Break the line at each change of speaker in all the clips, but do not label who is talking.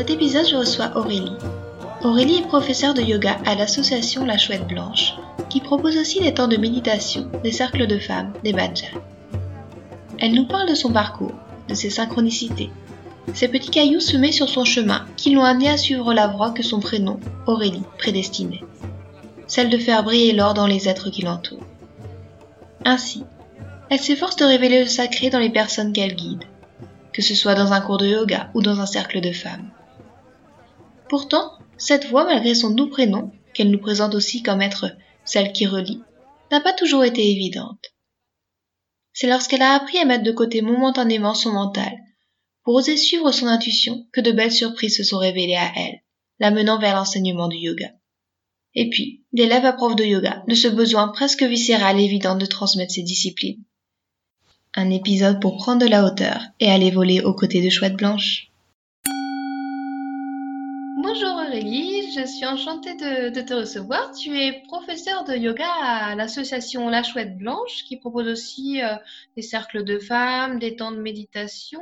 Cet épisode, je reçois Aurélie. Aurélie est professeure de yoga à l'association La Chouette Blanche, qui propose aussi des temps de méditation, des cercles de femmes, des bhajas. Elle nous parle de son parcours, de ses synchronicités, ces petits cailloux semés sur son chemin qui l'ont amené à suivre la voie que son prénom, Aurélie, prédestinait, celle de faire briller l'or dans les êtres qui l'entourent. Ainsi, elle s'efforce de révéler le sacré dans les personnes qu'elle guide, que ce soit dans un cours de yoga ou dans un cercle de femmes. Pourtant, cette voix, malgré son doux prénom, qu'elle nous présente aussi comme être celle qui relie, n'a pas toujours été évidente. C'est lorsqu'elle a appris à mettre de côté momentanément son mental, pour oser suivre son intuition, que de belles surprises se sont révélées à elle, l'amenant vers l'enseignement du yoga. Et puis, l'élève à prof de yoga, de ce besoin presque viscéral évident de transmettre ses disciplines. Un épisode pour prendre de la hauteur et aller voler aux côtés de Chouette Blanche. Bonjour Aurélie, je suis enchantée de, te recevoir. Tu es professeure de yoga à l'association La Chouette Blanche qui propose aussi euh, des cercles de femmes, des temps de méditation.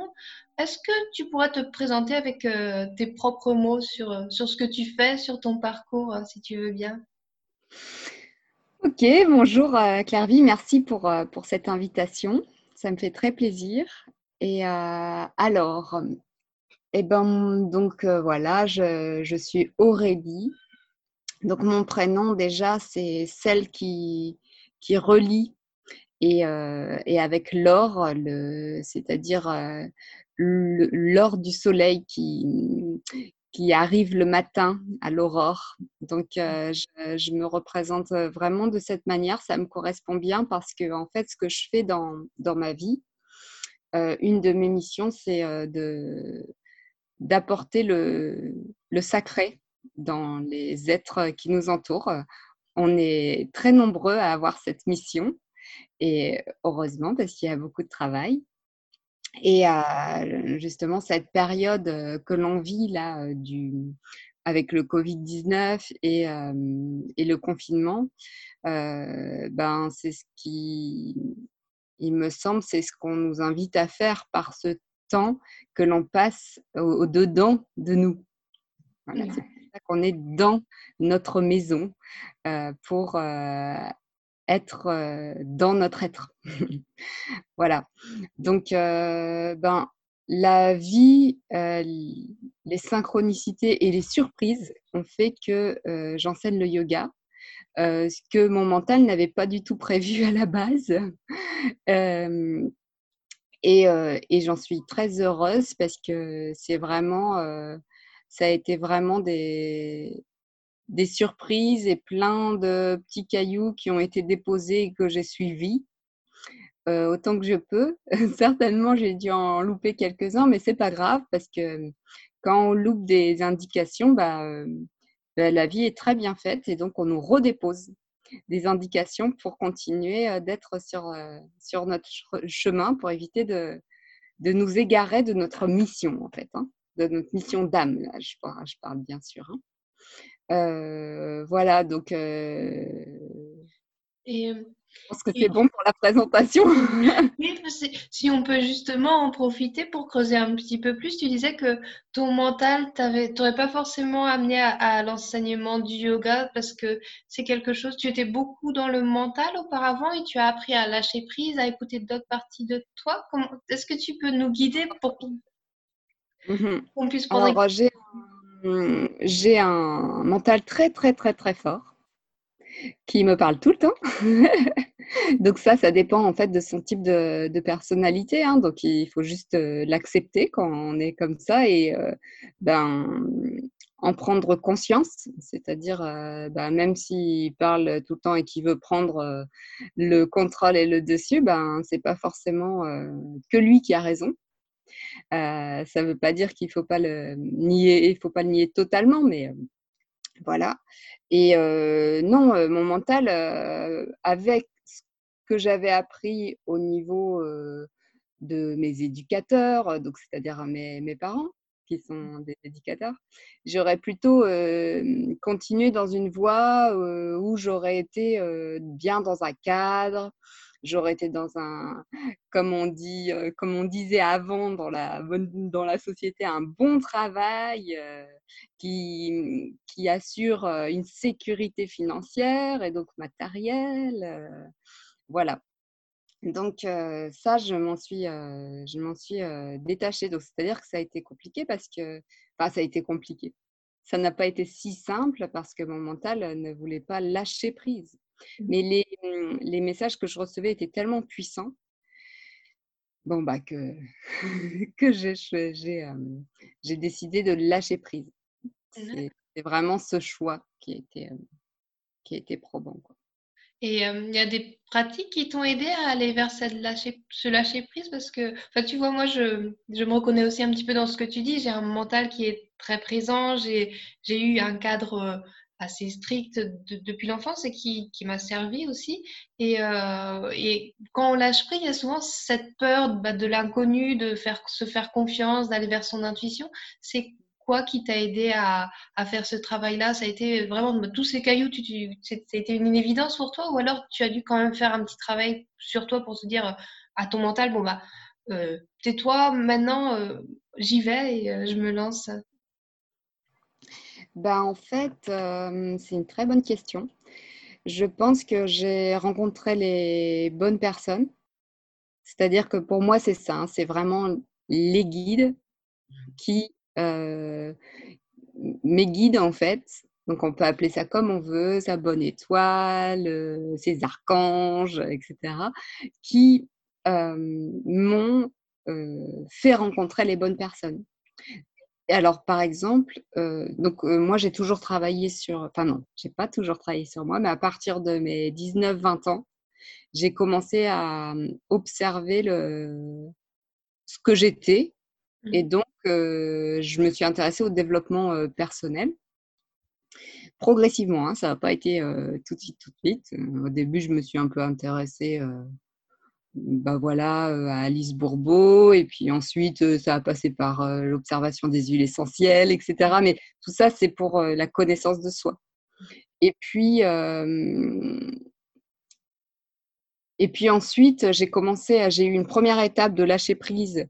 Est-ce que tu pourrais te présenter avec euh, tes propres mots sur, euh, sur ce que tu fais, sur ton parcours, si tu veux bien?
Ok, bonjour Clairvy, merci pour, pour cette invitation. Ça me fait très plaisir. Et alors, et eh ben, donc euh, voilà, je, suis Aurélie. Donc mon prénom déjà, c'est celle qui, qui relie et, euh, et avec l'or, c'est-à-dire euh, l'or du soleil qui, qui arrive le matin à l'aurore. Donc je, je, me représente vraiment de cette manière. Ça me correspond bien parce que en fait, ce que je fais dans, dans ma vie, une de mes missions, c'est de d'apporter le, sacré dans les êtres qui nous entourent. On est très nombreux à avoir cette mission et heureusement parce qu'il y a beaucoup de travail. Et justement cette période que l'on vit là du, avec le Covid-19 et, et, le confinement, ben, c'est ce qui, il me semble, c'est ce qu'on nous invite à faire par ce temps que l'on passe au, dedans de nous. Voilà, c'est pour ça qu'on est dans notre maison euh, pour euh, être euh, dans notre être. voilà. Donc, ben, la vie, les synchronicités et les surprises ont fait que j'enseigne le yoga. ce que mon mental n'avait pas du tout prévu à la base. Et, et j'en suis très heureuse parce que c'est vraiment, ça a été vraiment des, surprises et plein de petits cailloux qui ont été déposés et que j'ai suivis autant que je peux. Certainement, j'ai dû en louper quelques-uns, mais c'est pas grave parce que quand on loupe des indications, bah, bah, la vie est très bien faite et donc on nous redépose des indications pour continuer euh, d'être sur, euh, sur notre chemin pour éviter de, de nous égarer de notre mission, en fait, hein, de notre mission d'âme, là, je parle, bien sûr. Hein. Euh, voilà, donc.
Et
je pense que c'est bon pour la présentation.
si on peut justement en profiter pour creuser un petit peu plus, tu disais que ton mental, tu n'aurais pas forcément amené à, l'enseignement du yoga parce que c'est quelque chose, tu étais beaucoup dans le mental auparavant et tu as appris à lâcher prise, à écouter d'autres parties de toi. Est-ce que tu peux nous guider pour qu'on
mmh puisse prendre... J'ai un mental très, très, très, très fort qui me parle tout le temps. donc ça, ça dépend en fait de son type de, personnalité. Hein. Donc il faut juste euh, l'accepter quand on est comme ça. Et euh, ben, en prendre conscience, c'est-à-dire bah, même s'il parle tout le temps et qu'il veut prendre le contrôle et le dessus, ben c'est pas forcément que lui qui a raison. ça ne veut pas dire qu'il faut pas le nier, faut pas le nier totalement, mais voilà. Et non, mon mental, avec ce que j'avais appris au niveau de mes éducateurs, donc c'est-à-dire mes, mes, parents, qui mmh. sont des éducateurs, j'aurais plutôt continué dans une voie où j'aurais été bien dans un cadre, j'aurais été dans un, comme on dit, comme on disait avant dans la, dans la société, un bon travail qui, qui assure une sécurité financière et donc matérielle. voilà. Donc ça, je m'en suis, je m'en suis détachée. Donc c'est-à-dire que ça a été compliqué parce que, enfin, ça a été compliqué. Ça n'a pas été si simple parce que mon mental ne voulait pas lâcher prise. Mmh. Mais les, mmh, les messages que je recevais étaient tellement puissants, bon bah que que j'ai j'ai décidé de lâcher prise. C'est vraiment ce choix qui a été qui été probant. Quoi.
Et il y a des pratiques qui t'ont aidé à aller vers cette lâcher, ce lâcher prise? Parce que, enfin, tu vois, moi, je, je, me reconnais aussi un petit peu dans ce que tu dis. J'ai un mental qui est très présent. J'ai, j'ai eu un cadre assez strict depuis l'enfance et qui, qui m'a servi aussi. Et, euh, et, quand on lâche prise, il y a souvent cette peur bah, de l'inconnu, de faire, se faire confiance, d'aller vers son intuition. C'est quoi qui t'a aidé à, faire ce travail-là? Ça a été vraiment tous ces cailloux, tu, tu, c'était une évidence pour toi? Ou alors tu as dû quand même faire un petit travail sur toi pour se dire à ton mental, bon bah, euh, tais-toi, maintenant euh, j'y vais et euh, je me lance?
Bah, En fait, c'est une très bonne question. Je pense que j'ai rencontré les bonnes personnes. C'est-à-dire que pour moi, c'est ça, hein, c'est vraiment les guides qui euh, mes guides, en fait, donc on peut appeler ça comme on veut, sa bonne étoile, euh, ses archanges, etc., qui euh, m'ont fait rencontrer les bonnes personnes. Alors, par exemple, donc moi j'ai toujours travaillé sur, enfin non, j'ai pas toujours travaillé sur moi, mais à partir de mes 19-20 ans, j'ai commencé à observer le, ce que j'étais et mmh. donc, je me suis intéressée au développement personnel. Progressivement, hein, ça n'a pas été tout de suite, tout de suite. Au début, je me suis un peu intéressée bah voilà, à Alice Bourbeau, et puis ensuite, ça a passé par l'observation des huiles essentielles, etc. Mais tout ça, c'est pour la connaissance de soi. Et puis, et puis ensuite, j'ai commencé, j'ai eu une première étape de lâcher prise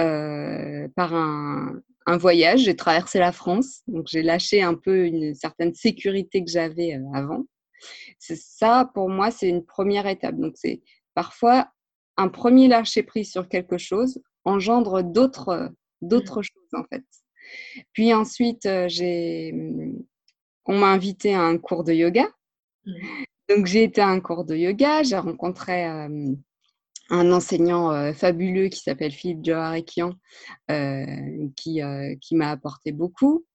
euh, par un, voyage. J'ai traversé la France, donc j'ai lâché un peu une certaine sécurité que j'avais euh, avant. C'est ça, pour moi, c'est une première étape. Donc, c'est parfois un premier lâcher prise sur quelque chose engendre d'autres d'autres mmh. choses en fait. Puis ensuite, euh, j'ai on m'a invité à un cours de yoga. Mmh. Donc j'ai été à un cours de yoga, j'ai rencontré un enseignant euh, fabuleux qui s'appelle Philippe Joharikian, euh, qui, euh, qui m'a apporté beaucoup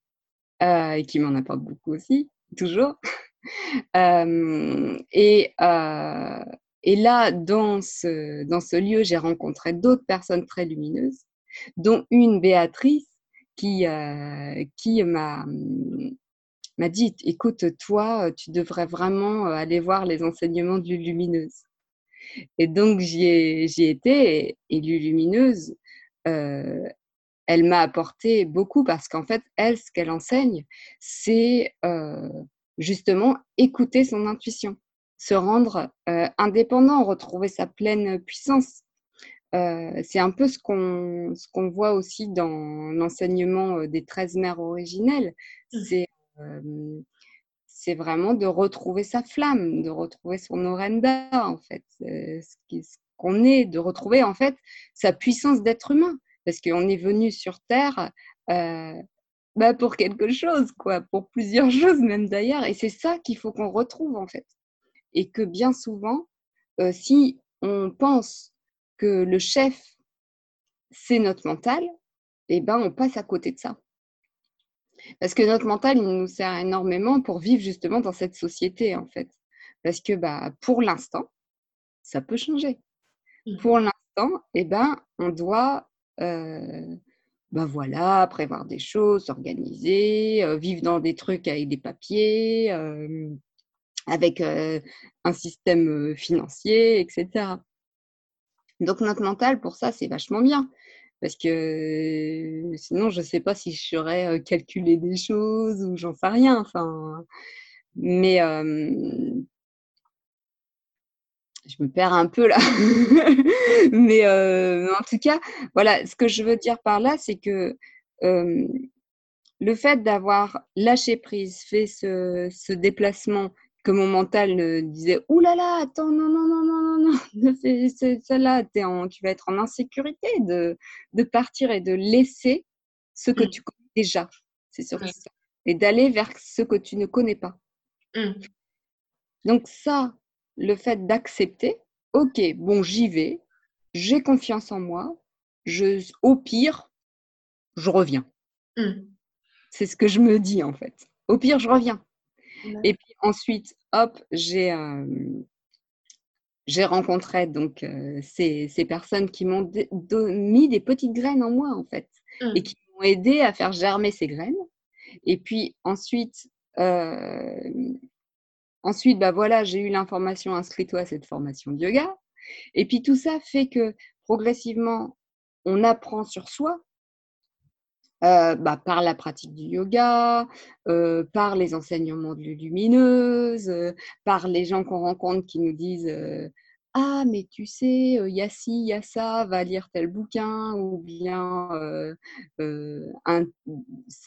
et qui m'en apporte beaucoup aussi, toujours. et, et là, dans ce, lieu, j'ai rencontré d'autres personnes très lumineuses, dont une Béatrice qui, qui m'a dit, écoute, toi, tu devrais vraiment aller voir les enseignements du lumineuse. Et donc, j'y ai, été et, Lumineuse, euh, elle m'a apporté beaucoup parce qu'en fait, elle, ce qu'elle enseigne, c'est euh, justement écouter son intuition, se rendre euh, indépendant, retrouver sa pleine puissance. c'est un peu ce qu'on qu'on voit aussi dans l'enseignement des 13 mères originelles. Mmh. C'est c'est vraiment de retrouver sa flamme, de retrouver son orenda, en fait, euh, ce qu'on est, de retrouver en fait sa puissance d'être humain, parce qu'on est venu sur Terre euh, bah pour quelque chose, quoi, pour plusieurs choses même d'ailleurs, et c'est ça qu'il faut qu'on retrouve en fait, et que bien souvent, euh, si on pense que le chef c'est notre mental, eh ben on passe à côté de ça. Parce que notre mental, il nous sert énormément pour vivre justement dans cette société, en fait. Parce que bah, pour l'instant, ça peut changer. Mmh. Pour l'instant, eh ben, on doit euh, ben voilà, prévoir des choses, s'organiser, euh, vivre dans des trucs avec des papiers, euh, avec un système financier, etc. Donc notre mental, pour ça, c'est vachement bien. Parce que sinon, je ne sais pas si je saurais calculer des choses ou j'en sais rien. Enfin, mais je me perds un peu là. mais en tout cas, voilà, ce que je veux dire par là, c'est que le fait d'avoir lâché prise, fait ce, déplacement que mon mental me disait Ouh là là, attends, non, non, non, non, non, non, ne celle-là, tu vas être en insécurité de, de partir et de laisser ce que mmh. tu connais déjà. C'est sûr. ça. Et d'aller vers ce que tu ne connais pas. Mmh. Donc, ça, le fait d'accepter, ok, bon, j'y vais, j'ai confiance en moi, je, au pire, je reviens. Mmh. C'est ce que je me dis en fait. Au pire, je reviens. Et puis ensuite, hop, j'ai j'ai rencontré donc ces, ces, personnes qui m'ont mis des petites graines en moi en fait et mmh. qui m'ont aidé à faire germer ces graines. Et puis ensuite, ensuite, bah voilà, j'ai eu l'information inscris-toi à cette formation de yoga. Et puis tout ça fait que progressivement, on apprend sur soi, euh, bah, par la pratique du yoga, euh, par les enseignements de lumineuse, euh, par les gens qu'on rencontre qui nous disent Ah, mais tu sais, il y a ci, y a ça, va lire tel bouquin, ou bien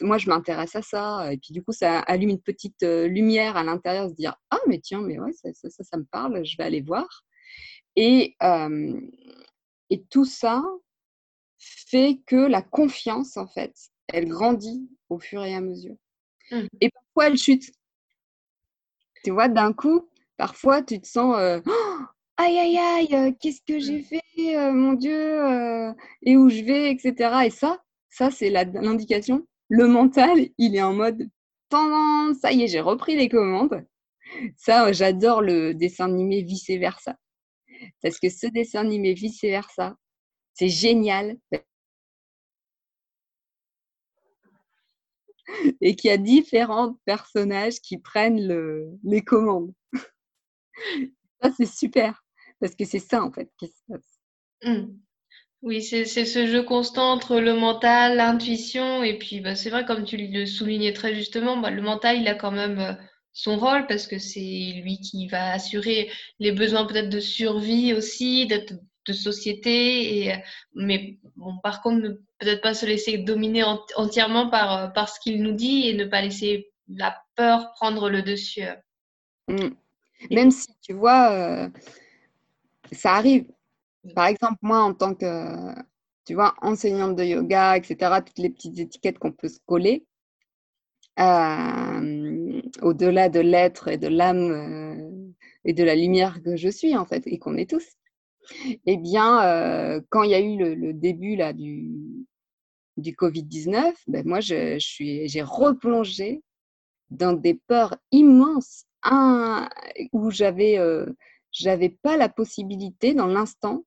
moi je m'intéresse à ça. Et puis du coup, ça allume une petite lumière à l'intérieur, se dire Ah, mais tiens, mais ouais, ça, ça, ça, me parle, je vais aller voir. Et, et tout ça, fait que la confiance, en fait, elle grandit au fur et à mesure. Mmh. Et parfois, elle chute. Tu vois, d'un coup, parfois, tu te sens «Oh, aïe, aïe, aïe, euh, qu'est-ce que j'ai mmh. fait, euh, mon Dieu, euh, et où je vais, etc. Et ça, ça, c'est l'indication. Le mental, il est en mode ça y est, j'ai repris les commandes. Ça, j'adore le dessin animé vice-versa. Parce que ce dessin animé vice-versa, c'est génial. Et qu'il y a différents personnages qui prennent les commandes. Ça, c'est super. Parce que c'est ça, en fait.
Mmh. Oui, c'est ce jeu constant entre le mental, l'intuition, et puis bah, c'est vrai, comme tu le soulignais très justement, bah, le mental, il a quand même euh, son rôle parce que c'est lui qui va assurer les besoins peut-être de survie aussi, d'être de société. Et, mais bon, par contre, peut-être pas se laisser dominer entièrement par, euh, par ce qu'il nous dit et ne pas laisser la peur prendre le dessus.
Mm. Même si, tu vois, euh, ça arrive. Par exemple, moi, en tant que, tu vois, enseignante de yoga, etc., toutes les petites étiquettes qu'on peut se coller, euh, au-delà de l'être et de l'âme et de la lumière que je suis, en fait, et qu'on est tous eh bien, euh, quand il y a eu le, début là, du, du Covid-19, ben moi, je, suis, j'ai replongé dans des peurs immenses où j'avais euh, j'avais pas la possibilité dans l'instant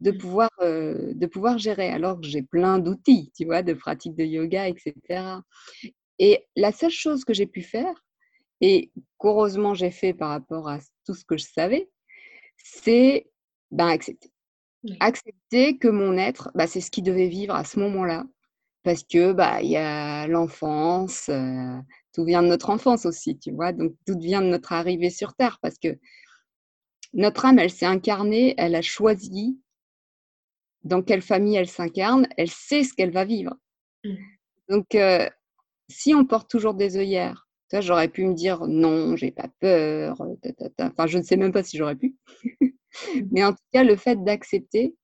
de mmh. pouvoir, euh, de pouvoir gérer, alors que j'ai plein d'outils, tu vois, de pratique de yoga, etc. Et la seule chose que j'ai pu faire, et qu'heureusement j'ai fait par rapport à tout ce que je savais, c'est ben, accepter. Accepter que mon être, bah, c'est ce qui devait vivre à ce moment-là. Parce que bah, il y a l'enfance, euh, tout vient de notre enfance aussi, tu vois? Donc tout vient de notre arrivée sur Terre. Parce que notre âme, elle s'est incarnée, elle a choisi dans quelle famille elle s'incarne, elle sait ce qu'elle va vivre. Mmh. Donc, euh, si on porte toujours des œillères, j'aurais pu me dire non, j'ai pas peur, enfin, je ne sais même pas si j'aurais pu. Mais en tout cas, le fait d'accepter,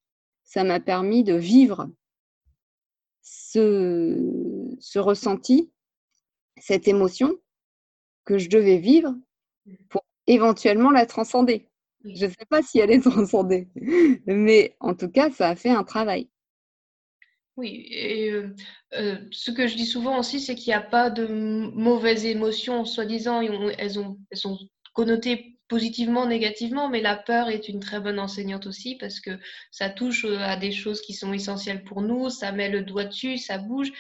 ça m'a permis de vivre ce, ce ressenti, cette émotion que je devais vivre pour éventuellement la transcender. Je ne sais pas si elle est transcendée, mais en tout cas, ça a fait un travail.
Oui, et euh, euh, ce que je dis souvent aussi, c'est qu'il n'y a pas de mauvaises émotions, soi-disant, elles, ont, elles sont connotées positivement, négativement, mais la peur est une très bonne enseignante aussi parce que ça touche euh, à des choses qui sont essentielles pour nous, ça met le doigt dessus, ça bouge,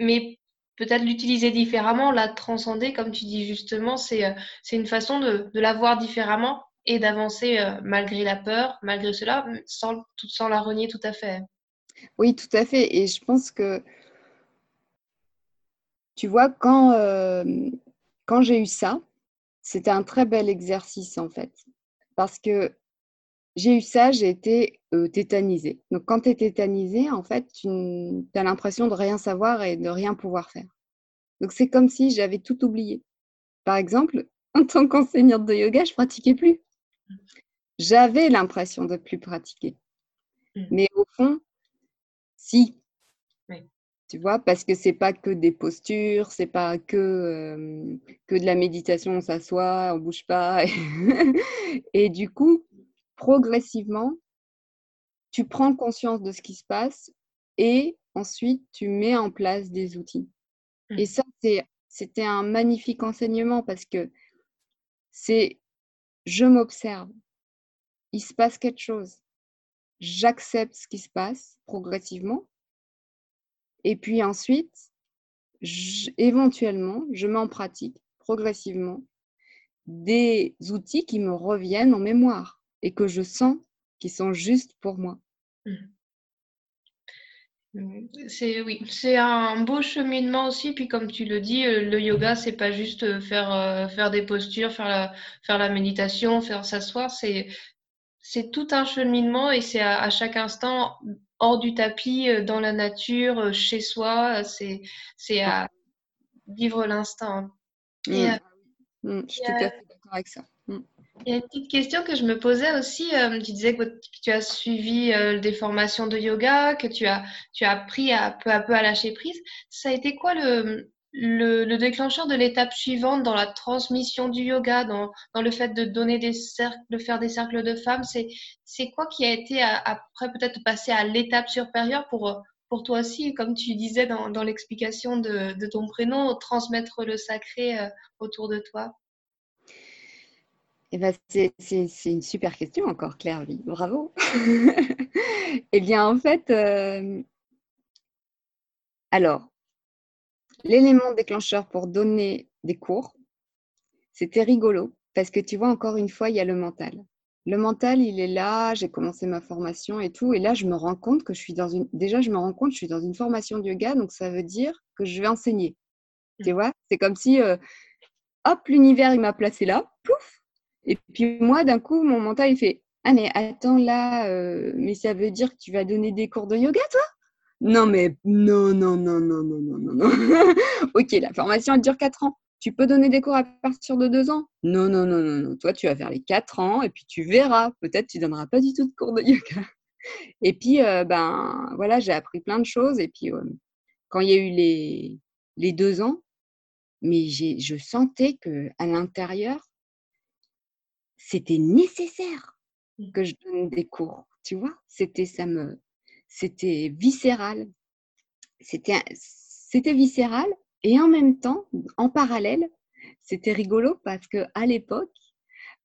mais peut-être l'utiliser différemment, la transcender, comme tu dis justement, c'est c'est une façon de, de la voir différemment et d'avancer malgré la peur, malgré cela, sans, sans la renier tout à fait.
Oui, tout à fait. Et je pense que, tu vois, quand, euh, quand j'ai eu ça, c'était un très bel exercice en fait. Parce que j'ai eu ça, j'ai été euh, tétanisée. Donc quand tu es tétanisée, en fait, tu as l'impression de rien savoir et de rien pouvoir faire. Donc c'est comme si j'avais tout oublié. Par exemple, en tant qu'enseignante de yoga, je pratiquais plus. J'avais l'impression de plus pratiquer. Mmh. Mais au fond, si. Tu vois, parce que c'est pas que des postures, c'est pas que, que de la méditation, on s'assoit, on bouge pas. Et, du coup, progressivement, tu prends conscience de ce qui se passe et ensuite tu mets en place des outils. Et mmh. ça, c'était un magnifique enseignement parce que c'est je m'observe, il se passe quelque chose j'accepte ce qui se passe progressivement. Et puis ensuite, éventuellement, je mets en pratique progressivement des outils qui me reviennent en mémoire et que je sens qui sont justes pour moi.
Mmh. C'est oui, c'est un beau cheminement aussi. Puis comme tu le dis, euh, le yoga, c'est pas juste euh, faire euh, faire des postures, faire la faire la méditation, faire s'asseoir. C'est c'est tout un cheminement et c'est à, chaque instant hors du tapis, euh, dans la nature, euh, chez soi. C'est, c'est à vivre l'instant.
Mmh. Euh, mmh, je suis tout à fait d'accord avec ça.
Mmh. Il y a une petite question que je me posais aussi. tu disais que tu as suivi des formations de yoga, que tu as, tu as appris à, peu à peu à lâcher prise. Ça a été quoi le, le, déclencheur de l'étape suivante dans la transmission du yoga, dans, le fait de donner des cercles, de faire des cercles de femmes, c'est quoi qui a été après peut-être passer à l'étape supérieure pour, pour toi aussi, comme tu disais dans, l'explication de, ton prénom, transmettre le sacré euh, autour de toi?
Eh ben, c'est une super question encore, Claire. Bravo. eh bien, en fait, euh, alors, L'élément déclencheur pour donner des cours, c'était rigolo parce que tu vois, encore une fois, il y a le mental. Le mental, il est là, j'ai commencé ma formation et tout, et là, je me rends compte que je suis dans une. Déjà, je me rends compte que je suis dans une formation de yoga, donc ça veut dire que je vais enseigner. Tu mmh. vois, c'est comme si, euh, hop, l'univers, il m'a placé là, pouf, et puis moi, d'un coup, mon mental, il fait Ah, mais attends, là, euh, mais ça veut dire que tu vas donner des cours de yoga, toi? Non, mais non, non, non, non, non, non, non, non. ok, la formation, elle dure 4 ans. Tu peux donner des cours à partir de 2 ans? Non, non, non, non, non. Toi, tu vas faire les 4 ans et puis tu verras. Peut-être tu donneras pas du tout de cours de yoga. Et puis, euh, ben voilà, j'ai appris plein de choses. Et puis, euh, quand il y a eu les, les 2 ans, mais je sentais que à l'intérieur, c'était nécessaire mmh. que je donne des cours. Tu vois, c'était ça me c'était viscéral. C'était, c'était viscéral et en même temps, en parallèle, c'était rigolo parce que à l'époque,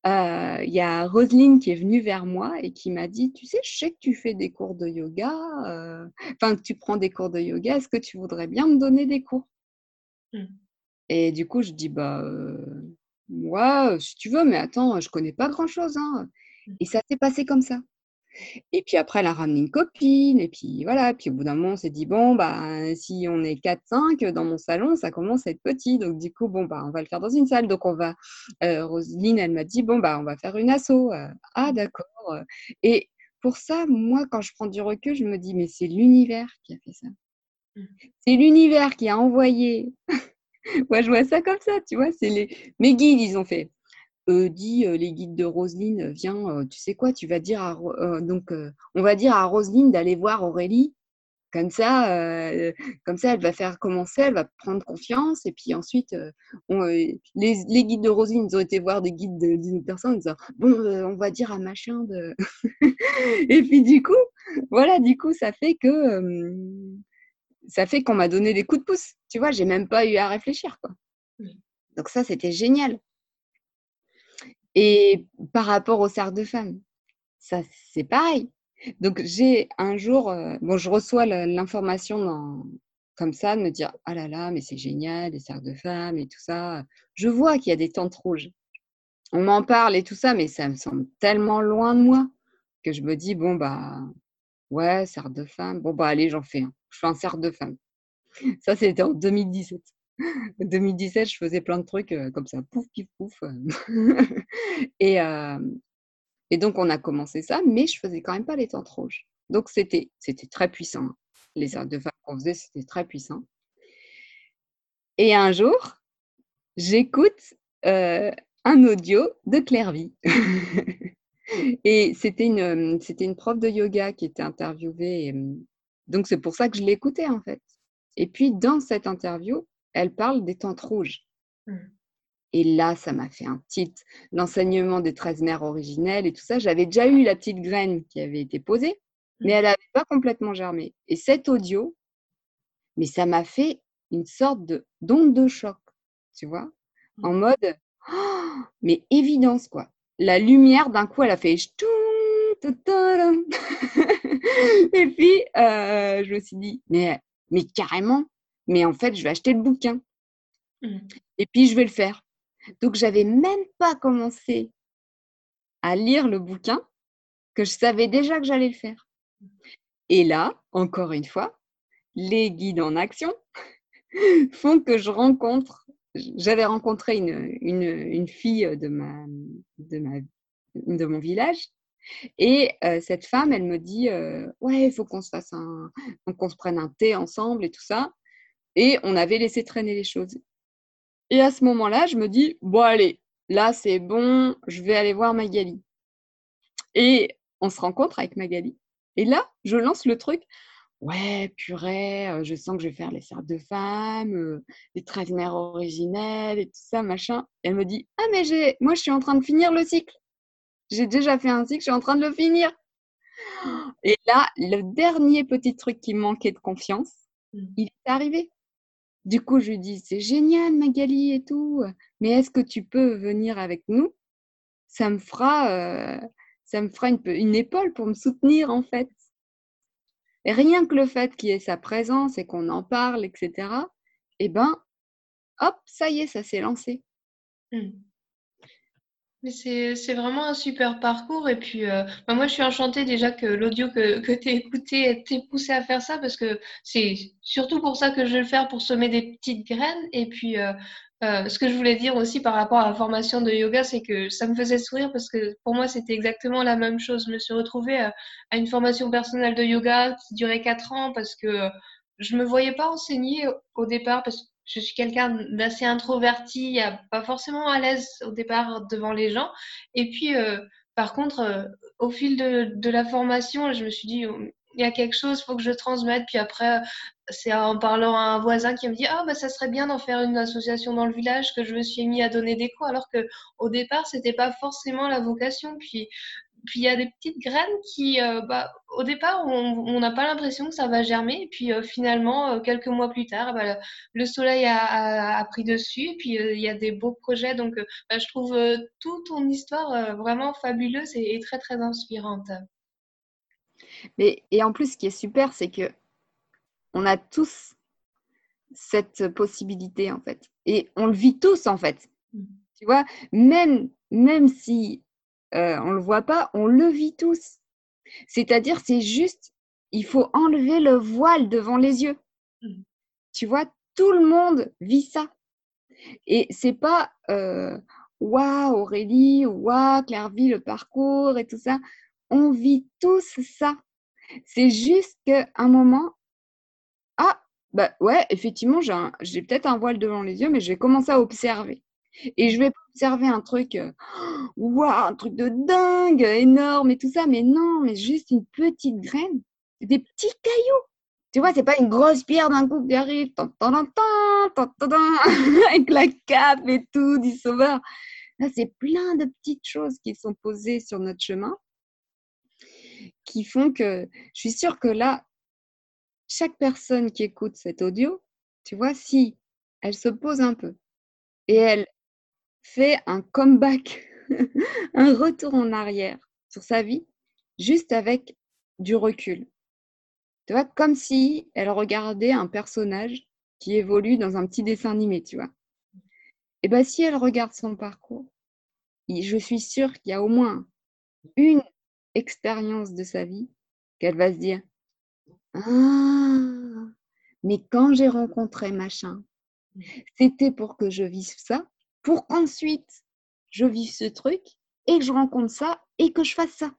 euh, il y a Roselyne qui est venue vers moi et qui m'a dit, tu sais, je sais que tu fais des cours de yoga, euh, enfin que tu prends des cours de yoga, est-ce que tu voudrais bien me donner des cours? Mmh. Et du coup, je dis, bah, euh, moi, si tu veux, mais attends, je connais pas grand-chose. Hein. Mmh. Et ça s'est passé comme ça. Et puis après, elle a ramené une copine. Et puis voilà. Puis au bout d'un moment, on s'est dit, bon, bah, si on est 4-5 dans mon salon, ça commence à être petit. Donc du coup, bon, bah, on va le faire dans une salle. Donc on va. Euh, Roselyne, elle m'a dit, bon, bah, on va faire une asso. Euh, ah, mmh. d'accord. Et pour ça, moi, quand je prends du recul, je me dis, mais c'est l'univers qui a fait ça. Mmh. C'est l'univers qui a envoyé. moi, je vois ça comme ça, tu vois. C'est les... Mes guides, ils ont fait dit les guides de Roselyne, viens, tu sais quoi, tu vas dire à, donc on va dire à Roselyne d'aller voir Aurélie. Comme ça, comme ça, elle va faire commencer, elle va prendre confiance. Et puis ensuite, les, guides de Roselyne, ils ont été voir des guides d'une personne, en disant, bon, on va dire à machin de. et puis du coup, voilà, du coup, ça fait que ça fait qu'on m'a donné des coups de pouce. Tu vois, j'ai même pas eu à réfléchir, quoi. Donc ça, c'était génial. Et par rapport au cercle de femmes, ça, c'est pareil. Donc j'ai un jour, bon, je reçois l'information comme ça, de me dire, ah là là, mais c'est génial, les cercles de femmes et tout ça. Je vois qu'il y a des tentes rouges. On m'en parle et tout ça, mais ça me semble tellement loin de moi que je me dis, bon, bah, ouais, cercle de femmes. Bon, bah, allez, j'en fais un. Je fais un cercle de femmes. Ça, c'était en 2017. 2017, je faisais plein de trucs comme ça, pouf, pif, pouf. et, et donc, on a commencé ça, mais je faisais quand même pas les tentes rouges. Donc, c'était, très puissant. Les cercles de femmes qu'on faisait, c'était très puissant. Et un jour, j'écoute un audio de Clairvy. et c'était une, une prof de yoga qui était interviewée. donc, c'est pour ça que je l'écoutais, en fait. Et puis, dans cette interview, elle parle des tentes rouges. Mmh. Et là, ça m'a fait un titre. L'enseignement des 13 mères originelles et tout ça, j'avais déjà eu la petite graine qui avait été posée, mmh. mais elle n'avait pas complètement germé. Et cet audio, mais ça m'a fait une sorte de d'onde de choc, tu vois, mmh. en mode, oh, mais évidence, quoi. La lumière, d'un coup, elle a fait et puis, euh, je me suis dit, mais, mais carrément, mais en fait, je vais acheter le bouquin. Mmh. Et puis, je vais le faire. Donc, j'avais même pas commencé à lire le bouquin que je savais déjà que j'allais le faire. Et là, encore une fois, les guides en action font que je rencontre. J'avais rencontré une, une, fille de, ma, de, ma, de mon village et euh, cette femme, elle me dit euh, Ouais, il faut qu'on se fasse un. qu'on se prenne un thé ensemble et tout ça. Et on avait laissé traîner les choses. Et à ce moment-là, je me dis, bon, allez, là, c'est bon, je vais aller voir Magali. Et on se rencontre avec Magali. Et là, je lance le truc. Ouais, purée, euh, je sens que je vais faire les cercles de femmes, euh, les 13 mères originelles et tout ça, machin. elle me dit, ah, mais j'ai, moi, je suis en train de finir le cycle. J'ai déjà fait un cycle, je suis en train de le finir. Et là, le dernier petit truc qui manquait de confiance, mmh. il est arrivé. Du coup, je lui dis, c'est génial Magali et tout, mais est-ce que tu peux venir avec nous? Ça me fera, euh, ça me fera une, épaule pour me soutenir en fait. Rien que le fait qu'il y ait sa présence et qu'on en parle, etc., eh ben, hop, ça y est, ça s'est lancé.
Mmh. C'est vraiment un super parcours. Et puis, euh, bah, moi, je suis enchantée déjà que l'audio que, que tu écouté t'ait poussé à faire ça parce que c'est surtout pour ça que je vais le faire, pour semer des petites graines. Et puis, euh, euh, ce que je voulais dire aussi par rapport à la formation de yoga, c'est que ça me faisait sourire parce que pour moi, c'était exactement la même chose. Je me suis retrouvée à, à une formation personnelle de yoga qui durait quatre ans parce que je me voyais pas enseigner au départ parce que je suis quelqu'un d'assez introverti, pas forcément à l'aise au départ devant les gens. Et puis, euh, par contre, euh, au fil de, la formation, je me suis dit, il y a quelque chose, il faut que je transmette. Puis après, c'est en parlant à un voisin qui me dit, ah, bah, ça serait bien d'en faire une association dans le village que je me suis mis à donner des cours, alors que au départ, c'était pas forcément la vocation. Puis puis il y a des petites graines qui, euh, bah, au départ, on n'a pas l'impression que ça va germer. Et puis euh, finalement, euh, quelques mois plus tard, bah, le, soleil a, a, pris dessus. Et puis il y a des beaux projets. Donc bah, je trouve toute ton histoire vraiment fabuleuse et, très, très inspirante.
Mais, et en plus, ce qui est super, c'est que on a tous cette possibilité, en fait. Et on le vit tous, en fait. Mmh. Tu vois, même, même si euh, on ne le voit pas, on le vit tous. C'est-à-dire, c'est juste, il faut enlever le voile devant les yeux. Mmh. Tu vois, tout le monde vit ça. Et c'est pas euh, waouh Aurélie, waouh Clairvy, le parcours et tout ça. On vit tous ça. C'est juste qu'à un moment, ah, bah ouais, effectivement, j'ai peut-être un voile devant les yeux, mais je vais commencer à observer. Et je vais observer un truc, euh, un truc de dingue, énorme et tout ça, mais non, mais juste une petite graine, des petits cailloux. Tu vois, c'est pas une grosse pierre d'un coup qui arrive, avec la cape et tout du sauveur. Là, c'est plein de petites choses qui sont posées sur notre chemin, qui font que je suis sûre que là, chaque personne qui écoute cet audio, tu vois, si elle se pose un peu et elle fait un comeback, un retour en arrière sur sa vie, juste avec du recul. Tu vois, comme si elle regardait un personnage qui évolue dans un petit dessin animé, tu vois. Et bien, si elle regarde son parcours, je suis sûre qu'il y a au moins une expérience de sa vie qu'elle va se dire Ah, mais quand j'ai rencontré machin, c'était pour que je vive ça, pour qu'ensuite je vive ce truc et que je rencontre ça et que je fasse ça.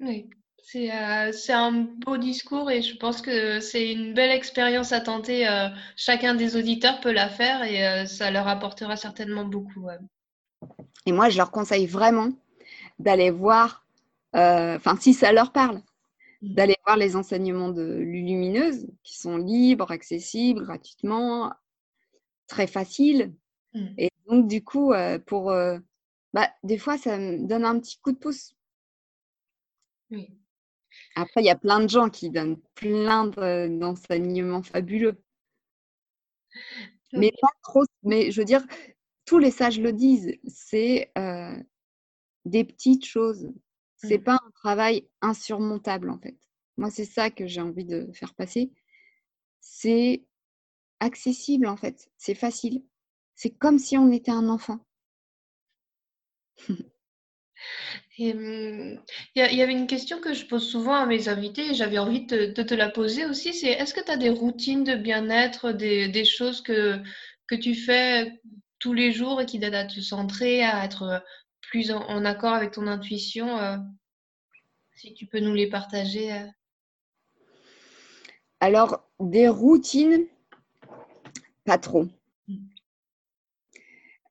Oui, euh, c'est un beau discours et je pense que c'est une belle expérience à tenter. Euh, chacun des auditeurs peut la faire et euh, ça leur apportera certainement beaucoup.
Et moi, je leur conseille vraiment d'aller voir, enfin, si ça leur parle, mmh. d'aller voir les enseignements de Lulumineuse qui sont libres, accessibles, gratuitement, très faciles. Mmh. Et donc, du coup, pour. bah, des fois, ça me donne un petit coup de pouce. Oui. Après, il y a plein de gens qui donnent plein d'enseignements fabuleux. Mais pas trop. Mais je veux dire, tous les sages le disent, c'est euh, des petites choses. C'est mmh. pas un travail insurmontable en fait. Moi, c'est ça que j'ai envie de faire passer. C'est accessible en fait. C'est facile. C'est comme si on était un enfant.
Mmh, il y, avait une question que je pose souvent à mes invités et j'avais envie de, te la poser aussi, c'est est-ce que tu as des routines de bien-être, des, choses que, que tu fais tous les jours et qui t'aident à te centrer, à être plus en, accord avec ton intuition euh, Si tu peux nous les partager. Euh?
Alors, des routines, pas trop. Mmh.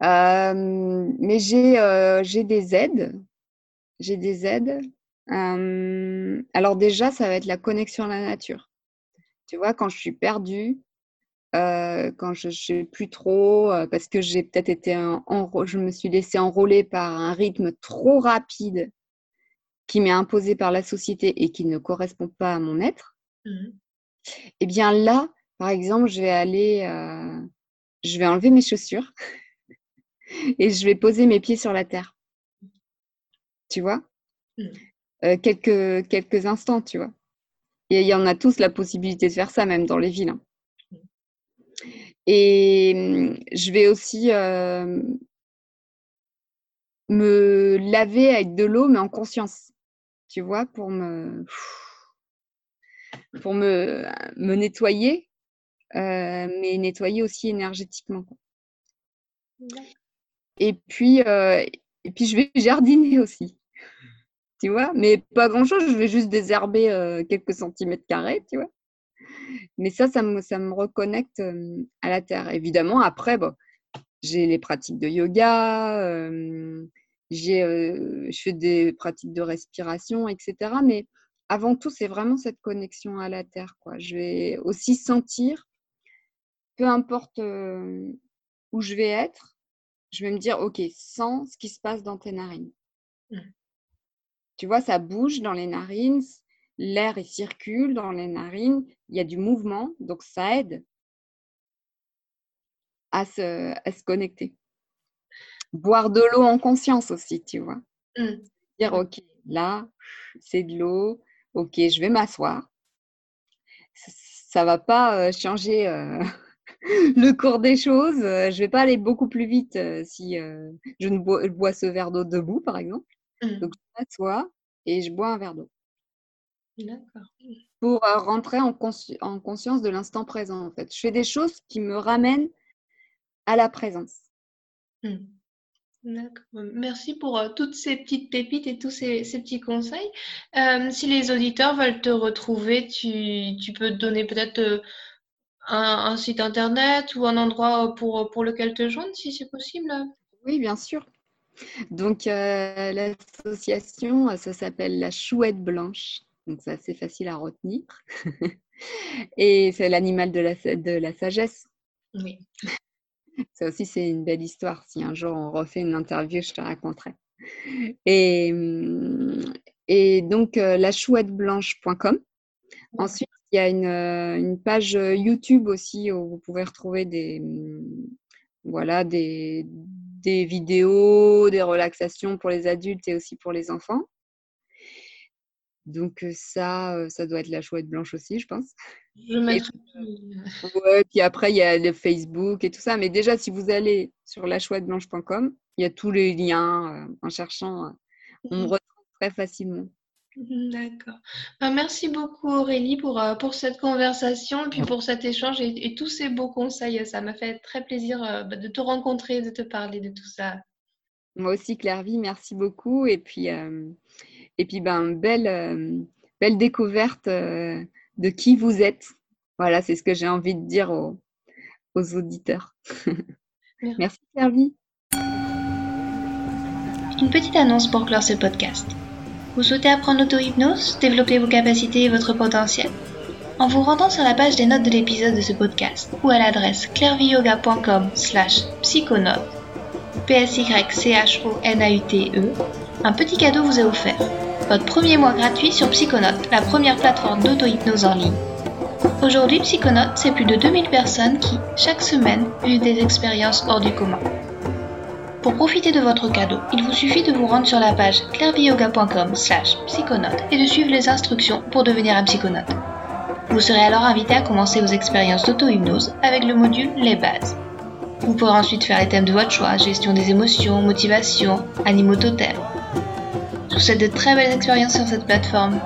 Euh, mais j'ai des aides j'ai des aides. alors déjà, ça va être la connexion à la nature. Tu vois, quand je suis perdue, quand je ne sais plus trop, parce que j'ai peut-être été en, je me suis laissée enrôler par un rythme trop rapide qui m'est imposé par la société et qui ne correspond pas à mon être. Mmh. Eh bien là, par exemple, je vais aller, je vais enlever mes chaussures et je vais poser mes pieds sur la terre tu vois? Mmh. euh, quelques, quelques instants, tu vois. Et il y en a tous la possibilité de faire ça, même dans les villes. Hein. Mmh. Et mmh, je vais aussi euh, me laver avec de l'eau, mais en conscience, tu vois, pour me, pour me, me nettoyer, euh, mais nettoyer aussi énergétiquement. Et puis, et puis, je vais jardiner aussi tu vois? Mais pas grand-chose, je vais juste désherber euh, quelques centimètres carrés, tu vois. Mais ça, ça me, ça me reconnecte euh, à la terre. Évidemment, après, bon, j'ai les pratiques de yoga, euh, j'ai, je fais des pratiques de respiration, etc. Mais avant tout, c'est vraiment cette connexion à la terre. Quoi. Je vais aussi sentir, peu importe où je vais être, je vais me dire, OK, sens ce qui se passe dans tes narines. Mmh. Tu vois, ça bouge dans les narines, l'air circule dans les narines, il y a du mouvement, donc ça aide à se, se connecter. Boire de l'eau en conscience aussi, tu vois. Mmh. Dire, OK, là, c'est de l'eau, OK, je vais m'asseoir. Ça ne va pas euh, changer euh, le cours des choses. Je ne vais pas aller beaucoup plus vite euh, si je ne bois, ce verre d'eau debout, par exemple. Mmh. Donc, je m'assois et je bois un verre d'eau. D'accord. Pour euh, rentrer en, en conscience de l'instant présent, en fait. Je fais des choses qui me ramènent à la présence.
Mmh. D'accord. Merci pour euh, toutes ces petites pépites et tous ces, petits conseils. Euh, si les auditeurs veulent te retrouver, tu, tu peux donner peut-être un, un, site internet ou un endroit pour, pour lequel te joindre, si c'est possible?
Oui, bien sûr. Donc, euh, l'association, euh, ça s'appelle la chouette blanche. Donc, c'est assez facile à retenir. Et c'est l'animal de la, de la sagesse. Oui. Ça aussi, c'est une belle histoire. Si un jour on refait une interview, je te raconterai. Et, hum, et donc lachouetteblanche.com. Ensuite, il y a une, une, page YouTube aussi où vous pouvez retrouver des, mmh, voilà, des, des vidéos, des relaxations pour les adultes et aussi pour les enfants. Donc ça, ça doit être la chouette blanche aussi, je pense.
Je mettrai...
ouais, puis après, il y a le Facebook et tout ça. Mais déjà, si vous allez sur lachouetteblanche.com, il y a tous les liens. en cherchant, on me mmh. retrouve très facilement.
Mmh, d'accord. Ben, merci beaucoup Aurélie pour, pour cette conversation et puis pour cet échange et, tous ces beaux conseils. Ça m'a fait très plaisir bah, de te rencontrer, de te parler de tout ça.
Moi aussi, Clairvy, merci beaucoup. Et puis, et puis, ben, belle, euh, belle découverte euh, de qui vous êtes. Voilà, c'est ce que j'ai envie de dire aux, auditeurs. Merci, Merci
Une petite annonce pour clore ce podcast. Vous souhaitez apprendre l'auto-hypnose, développer vos capacités et votre potentiel En vous rendant sur la page des notes de l'épisode de ce podcast ou à l'adresse clairviyoga.com slash psychonote, p s y c h o n a u t e un petit cadeau vous est offert. Votre premier mois gratuit sur Psychonautes, la première plateforme d'auto-hypnose en ligne. Aujourd'hui, Psychonautes, c'est plus de 2000 personnes qui, chaque semaine, vivent des expériences hors du commun. Pour profiter de votre cadeau, il vous suffit de vous rendre sur la page clairviyoga.com slash et de suivre les instructions pour devenir un psychonaute. Vous serez alors invité à commencer vos expériences d'auto-hypnose avec le module Les bases. Vous pourrez ensuite faire les thèmes de votre choix, gestion des émotions, motivation, animaux totems, je vous souhaite de très belles expériences sur cette plateforme.